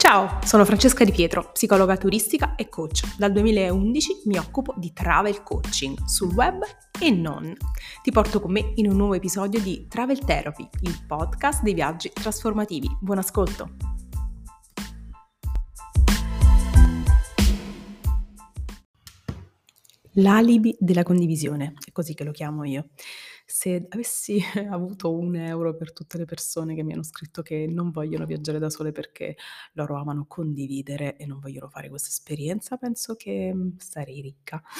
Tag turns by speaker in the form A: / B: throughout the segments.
A: Ciao, sono Francesca Di Pietro, psicologa turistica e coach. Dal 2011 mi occupo di travel coaching sul web e non. Ti porto con me in un nuovo episodio di Travel Therapy, il podcast dei viaggi trasformativi. Buon ascolto! L'alibi della condivisione, è così che lo chiamo io. Se avessi avuto un euro per tutte le persone che mi hanno scritto che non vogliono viaggiare da sole perché loro amano condividere e non vogliono fare questa esperienza, penso che mm, sarei ricca.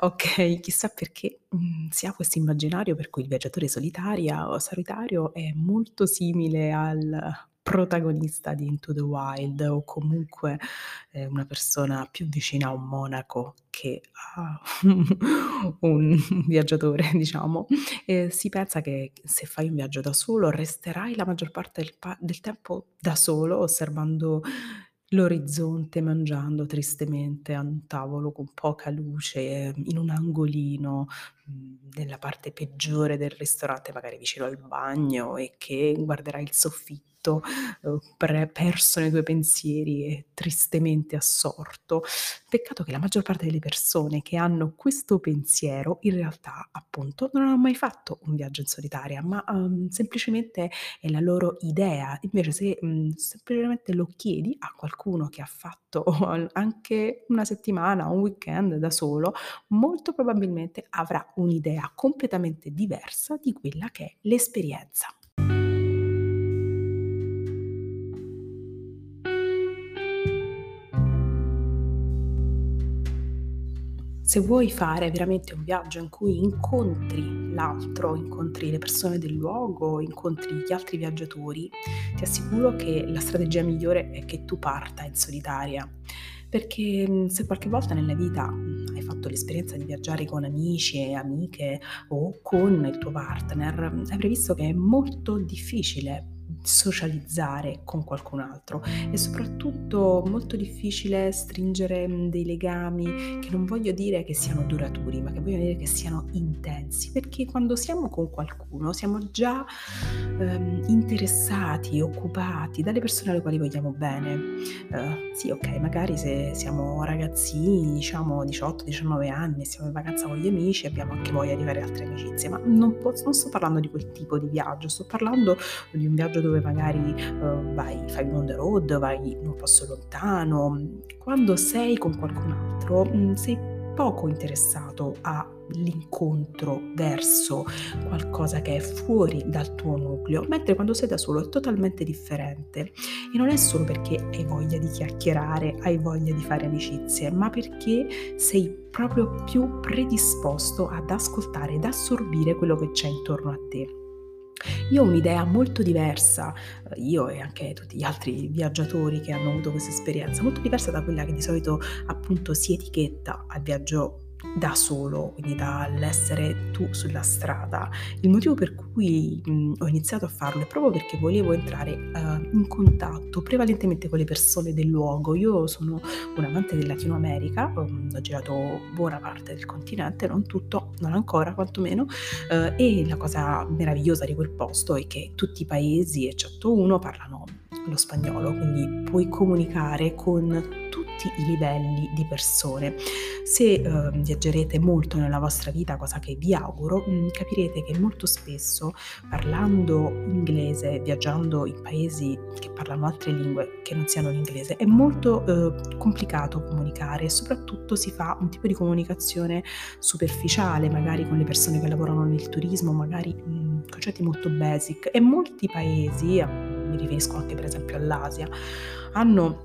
A: Ok, chissà perché mm, si ha questo immaginario per cui il viaggiatore solitaria o solitario è molto simile al protagonista di Into the Wild o comunque eh, una persona più vicina a un monaco che a un viaggiatore, diciamo, eh, si pensa che se fai un viaggio da solo resterai la maggior parte del, pa- del tempo da solo osservando l'orizzonte, mangiando tristemente a un tavolo con poca luce, in un angolino, mhmm, nella parte peggiore del ristorante, magari vicino al bagno e che guarderai il soffitto tutto uhm, pre perso nei tuoi pensieri e tristemente assorto. Peccato che la maggior parte delle persone che hanno questo pensiero in realtà, appunto, non hanno mai fatto un viaggio in solitaria, ma, uhm, semplicemente è la loro idea. Invece se, mhmm, semplicemente lo chiedi a qualcuno che ha fatto anche una settimana, un weekend da solo, molto probabilmente avrà un'idea completamente diversa di quella che è l'esperienza. Se vuoi fare veramente un viaggio in cui incontri l'altro, incontri le persone del luogo, incontri gli altri viaggiatori, ti assicuro che la strategia migliore è che tu parta in solitaria. Perché se qualche volta nella vita hai fatto l'esperienza di viaggiare con amici e amiche o con il tuo partner, avrai visto che è molto difficile socializzare con qualcun altro e soprattutto molto difficile stringere mm, dei legami che non voglio dire che siano duraturi, ma che voglio dire che siano intensi, perché quando siamo con qualcuno siamo già ehm, interessati, occupati dalle persone alle quali vogliamo bene. Uh, sì, ok, magari se siamo ragazzini, diciamo 18-19 anni, siamo in vacanza con gli amici, abbiamo anche voglia di fare altre amicizie, ma non, posso, non sto parlando di quel tipo di viaggio, sto parlando di un viaggio dove magari uh, vai, fai on the road, vai in un posto lontano. Quando sei con qualcun altro, mh, mm, sei poco interessato all'incontro verso qualcosa che è fuori dal tuo nucleo, mentre quando sei da solo è totalmente differente e non è solo perché hai voglia di chiacchierare, hai voglia di fare amicizie, ma perché sei proprio più predisposto ad ascoltare ed assorbire quello che c'è intorno a te. Io ho un'idea molto diversa, eh, io e anche tutti gli altri viaggiatori che hanno avuto questa esperienza, molto diversa da quella che di solito appunto si etichetta al viaggio da solo, quindi dall'essere tu sulla strada. Il motivo per cui mh, ho iniziato a farlo è proprio perché volevo entrare uh, in contatto prevalentemente con le persone del luogo. Io sono un amante del Latino America, um, ho girato buona parte del continente, non tutto, non ancora quantomeno, uh, e la cosa meravigliosa di quel posto è che tutti i paesi, eccetto uno, parlano lo spagnolo, quindi puoi comunicare con tutti i livelli di persone. Se eh, viaggerete molto nella vostra vita, cosa che vi auguro, mh, mm, capirete che molto spesso parlando inglese, viaggiando in paesi che parlano altre lingue che non siano l'inglese, è molto eh, complicato comunicare e soprattutto si fa un tipo di comunicazione superficiale, magari con le persone che lavorano nel turismo, magari mh, mm, concetti molto basic e molti paesi, mi riferisco anche per esempio all'Asia, hanno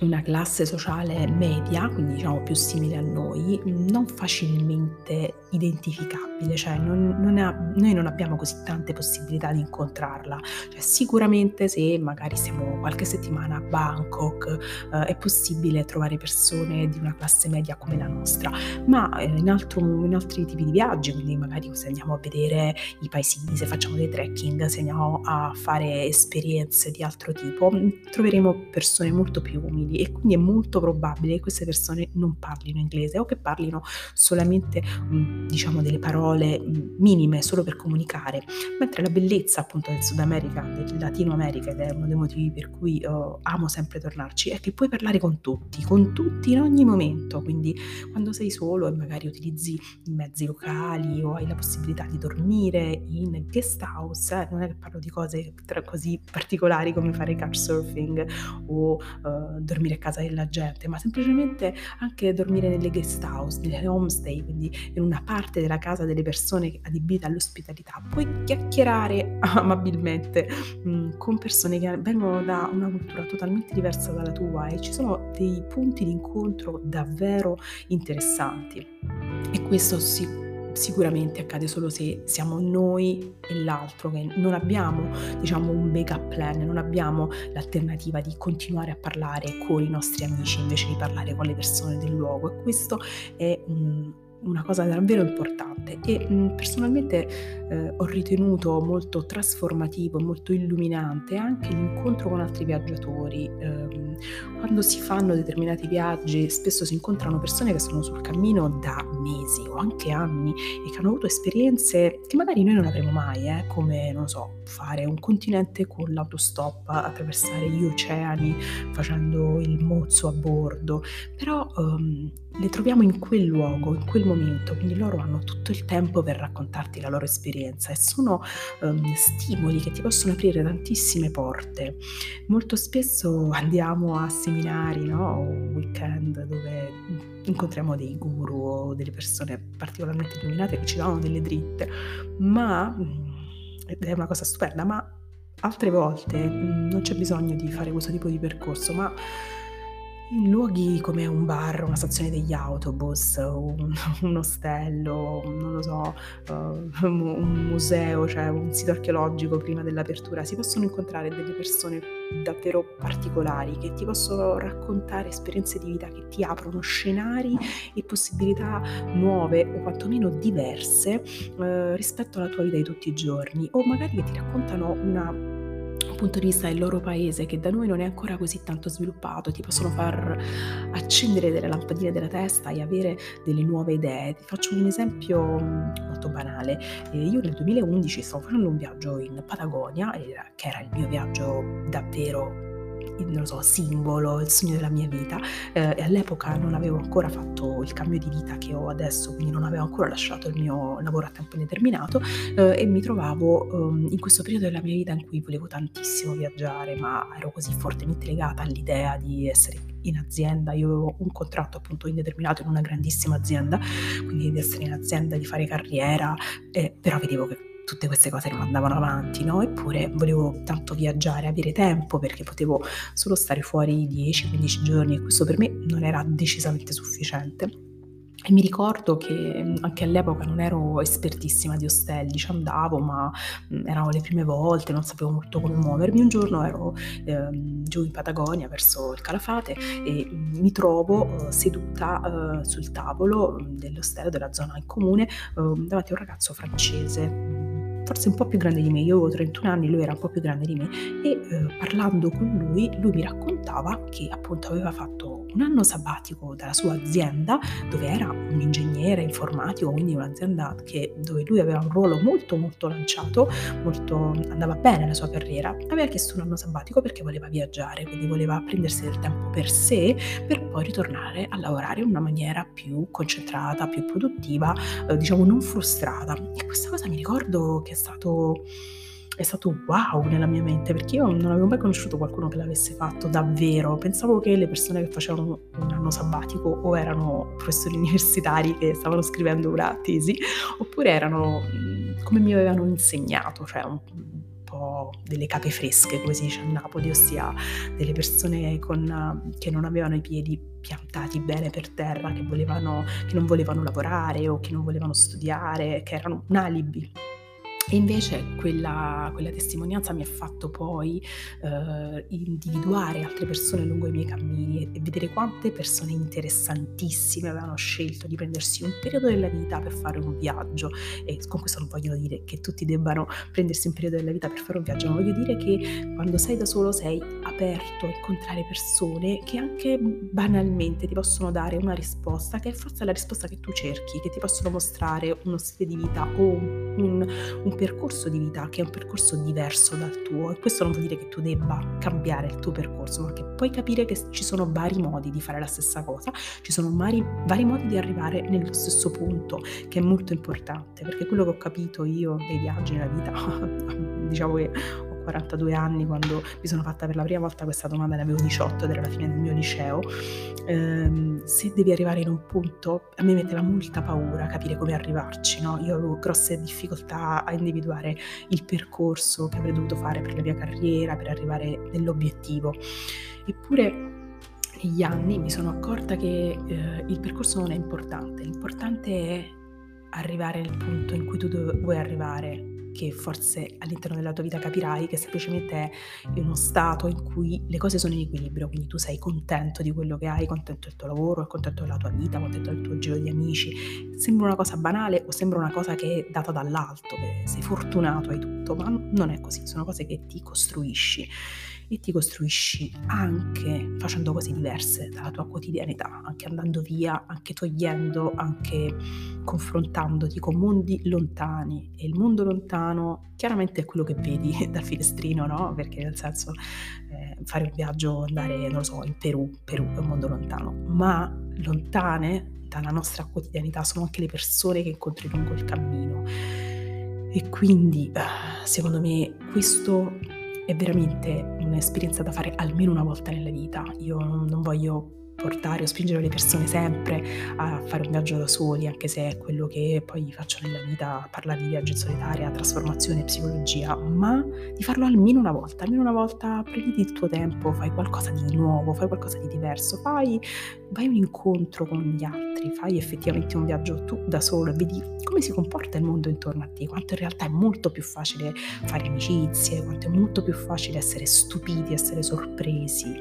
A: una classe sociale media, quindi diciamo più simile a noi, non facilmente identificabile, cioè non, non è, noi non abbiamo così tante possibilità di incontrarla. Cioè, sicuramente se magari siamo qualche settimana a Bangkok eh, è possibile trovare persone di una classe media come la nostra, ma eh, in, altro, in, altri tipi di viaggi, quindi magari se andiamo a vedere i paesini, se facciamo dei trekking, se andiamo a fare esperienze di altro tipo, troveremo persone molto più umili quelli e quindi è molto probabile che queste persone non parlino inglese o che parlino solamente diciamo delle parole minime solo per comunicare, mentre la bellezza appunto del Sud America, del Latino America ed è uno dei motivi per cui oh, amo sempre tornarci è che puoi parlare con tutti, con tutti in ogni momento, quindi quando sei solo e magari utilizzi i mezzi locali o hai la possibilità di dormire in guest house, eh, non è che parlo di cose così particolari come fare couchsurfing o uh, dormire a casa della gente, ma semplicemente anche dormire nelle guest house, nelle homestay, quindi in una parte della casa delle persone adibite all'ospitalità. Puoi chiacchierare amabilmente mm, con persone che vengono da una cultura totalmente diversa dalla tua e ci sono dei punti di incontro davvero interessanti. E questo si sicuramente accade solo se siamo noi e l'altro, che non abbiamo diciamo un backup plan, non abbiamo l'alternativa di continuare a parlare con i nostri amici invece di parlare con le persone del luogo. E questo è un una cosa davvero importante e personalmente eh, ho ritenuto molto trasformativo, molto illuminante anche l'incontro con altri viaggiatori. Eh, quando si fanno determinati viaggi spesso si incontrano persone che sono sul cammino da mesi o anche anni e che hanno avuto esperienze che magari noi non avremo mai, eh, come non so, fare un continente con l'autostop, attraversare gli oceani facendo il mozzo a bordo, però um, le troviamo in quel luogo, in quel momento, quindi loro hanno tutto il tempo per raccontarti la loro esperienza e sono um, stimoli che ti possono aprire tantissime porte. Molto spesso andiamo a seminari, no? o weekend dove incontriamo dei guru o delle persone particolarmente illuminate che ci danno delle dritte, ma ed è una cosa stupenda, ma altre volte non c'è bisogno di fare questo tipo di percorso, ma in luoghi come un bar, una stazione degli autobus, un, un ostello, non lo so, uh, un museo, cioè un sito archeologico prima dell'apertura, si possono incontrare delle persone davvero particolari che ti possono raccontare esperienze di vita che ti aprono scenari e possibilità nuove o quantomeno diverse uh, rispetto alla tua vita di tutti i giorni. O magari che ti raccontano una punto di vista del loro paese che da noi non è ancora così tanto sviluppato, ti possono far accendere delle lampadine della testa e avere delle nuove idee. Ti faccio un esempio mm, molto banale. Eh, io nel 2011 stavo facendo un viaggio in Patagonia, che era il mio viaggio davvero non lo so, simbolo, il sogno della mia vita. Eh, e all'epoca non avevo ancora fatto il cambio di vita che ho adesso, quindi non avevo ancora lasciato il mio lavoro a tempo indeterminato eh, e mi trovavo eh, in questo periodo della mia vita in cui volevo tantissimo viaggiare, ma ero così fortemente legata all'idea di essere in azienda, io avevo un contratto appunto indeterminato in una grandissima azienda, quindi di essere in azienda, di fare carriera, eh, però vedevo che tutte queste cose non andavano avanti, no? Eppure volevo tanto viaggiare, avere tempo perché potevo solo stare fuori 10-15 giorni e questo per me non era decisamente sufficiente. E mi ricordo che anche all'epoca non ero espertissima di ostelli, ci andavo, ma erano le prime volte, non sapevo molto come muovermi. Un giorno ero eh, giù in Patagonia verso il Calafate e mi trovo eh, seduta eh, sul tavolo dell'ostello della zona in comune davanti a un ragazzo francese forse un po' più grande di me, io avevo 31 anni, lui era un po' più grande di me e eh, parlando con lui, lui mi raccontava che appunto aveva fatto un anno sabbatico dalla sua azienda dove era un ingegnere informatico, quindi un'azienda che, dove lui aveva un ruolo molto molto lanciato, molto, andava bene la sua carriera, aveva chiesto un anno sabbatico perché voleva viaggiare, quindi voleva prendersi del tempo per sé per poi ritornare a lavorare in una maniera più concentrata, più produttiva, eh, diciamo non frustrata. E questa ricordo che stato, è stato wow nella mia mente perché io non avevo mai conosciuto qualcuno che l'avesse fatto davvero. Pensavo che le persone che facevano un anno sabbatico o erano professori universitari che stavano scrivendo una tesi oppure erano come mi avevano insegnato, cioè un, po' delle cape fresche, come si dice a Napoli, ossia delle persone con, che non avevano i piedi piantati bene per terra, che, volevano, che non volevano lavorare o che non volevano studiare, che erano un alibi E invece quella, quella, testimonianza mi ha fatto poi eh, individuare altre persone lungo i miei cammini e, vedere quante persone interessantissime avevano scelto di prendersi un periodo della vita per fare un viaggio. E con questo non voglio dire che tutti debbano prendersi un periodo della vita per fare un viaggio, ma voglio dire che quando sei da solo sei aperto a incontrare persone che anche banalmente ti possono dare una risposta che è forse la risposta che tu cerchi, che ti possono mostrare uno stile di vita o un, un percorso di vita che è un percorso diverso dal tuo. E questo non vuol dire che tu debba cambiare il tuo percorso, ma che puoi capire che ci sono vari modi di fare la stessa cosa, ci sono vari, vari modi di arrivare nello stesso punto, che è molto importante, perché quello che ho capito io dei viaggi nella vita, diciamo che 42 anni quando mi sono fatta per la prima volta questa domanda, ne avevo 18 ed era la fine del mio liceo, ehm, se devi arrivare in un punto, a me metteva molta paura capire come arrivarci, no? Io avevo grosse difficoltà a individuare il percorso che avrei dovuto fare per la mia carriera, per arrivare nell'obiettivo. Eppure negli anni mi sono accorta che eh, il percorso non è importante, l'importante è arrivare nel punto in cui tu vuoi arrivare che forse all'interno della tua vita capirai che semplicemente è uno stato in cui le cose sono in equilibrio, quindi tu sei contento di quello che hai, contento del tuo lavoro, contento della tua vita, contento del tuo giro di amici. Sembra una cosa banale o sembra una cosa che è data dall'alto, che sei fortunato, hai tutto, ma non è così, sono cose che ti costruisci e ti costruisci anche facendo cose diverse dalla tua quotidianità, anche andando via, anche togliendo, anche confrontandoti con mondi lontani. E il mondo lontano chiaramente è quello che vedi dal finestrino, no? Perché nel senso eh, fare un viaggio, andare, non lo so, in Perù, Perù è un mondo lontano, ma lontane dalla nostra quotidianità sono anche le persone che incontri lungo il cammino. E quindi, eh, secondo me, questo è veramente un'esperienza da fare almeno una volta nella vita. Io non voglio portare o spingere le persone sempre a fare un viaggio da soli, anche se è quello che poi faccio nella vita, parlare di viaggio in solitaria, trasformazione, psicologia, ma di farlo almeno una volta, almeno una volta prenditi il tuo tempo, fai qualcosa di nuovo, fai qualcosa di diverso, fai, vai un incontro con gli altri, fai effettivamente un viaggio tu da solo e vedi come si comporta il mondo intorno a te, quanto in realtà è molto più facile fare amicizie, quanto è molto più facile essere stupiti, essere sorpresi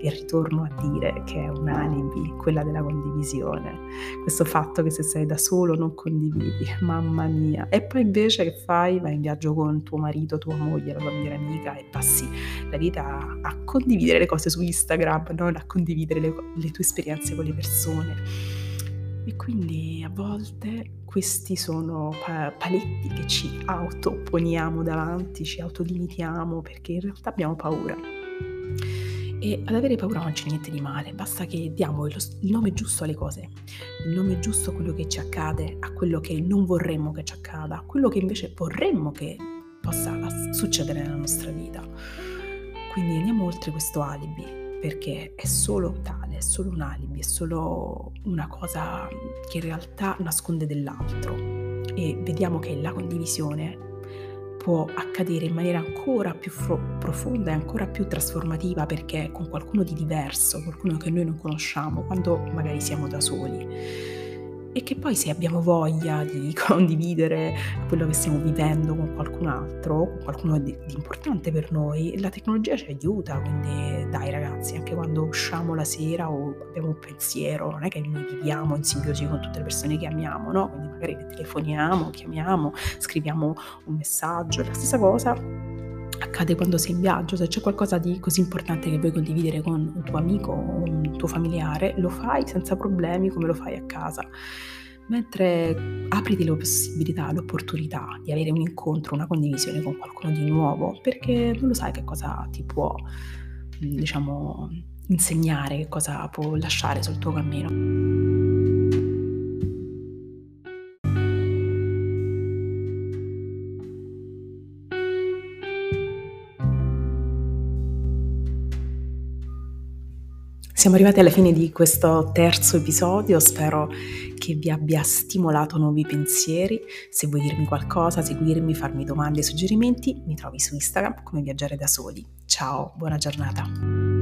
A: e ritorno a dire che è un alibi, quella della condivisione. Questo fatto che se sei da solo non condividi, mamma mia. E poi invece che fai? Vai in viaggio con tuo marito, tua moglie, la tua migliore amica e passi la vita a condividere le cose su Instagram, non a condividere le, le tue esperienze con le persone. E quindi a volte questi sono paletti che ci autoponiamo davanti, ci autolimitiamo perché in realtà abbiamo paura. E ad avere paura non c'è niente di male, basta che diamo il, nome giusto alle cose, il nome giusto a quello che ci accade, a quello che non vorremmo che ci accada, a quello che invece vorremmo che possa succedere nella nostra vita. Quindi andiamo oltre questo alibi, perché è solo tale, è solo un alibi, è solo una cosa che in realtà nasconde dell'altro. E vediamo che la condivisione può accadere in maniera ancora più fro- profonda e ancora più trasformativa perché con qualcuno di diverso, qualcuno che noi non conosciamo, quando magari siamo da soli e che poi se abbiamo voglia di condividere quello che stiamo vivendo con qualcun altro, con qualcuno di, di, importante per noi, la tecnologia ci aiuta, quindi dai ragazzi, anche quando usciamo la sera o abbiamo un pensiero, non è che noi viviamo in simbiosi con tutte le persone che amiamo, no? Quindi magari telefoniamo, chiamiamo, scriviamo un messaggio, la stessa cosa accade quando sei in viaggio, se c'è qualcosa di così importante che vuoi condividere con un tuo amico o un tuo familiare, lo fai senza problemi come lo fai a casa. Mentre apriti le possibilità, l'opportunità di avere un incontro, una condivisione con qualcuno di nuovo, perché non lo sai che cosa ti può, diciamo, insegnare, che cosa può lasciare sul tuo cammino. Siamo arrivati alla fine di questo terzo episodio, spero che vi abbia stimolato nuovi pensieri. Se vuoi dirmi qualcosa, seguirmi, farmi domande e suggerimenti, mi trovi su Instagram come Viaggiare da Soli. Ciao, buona giornata.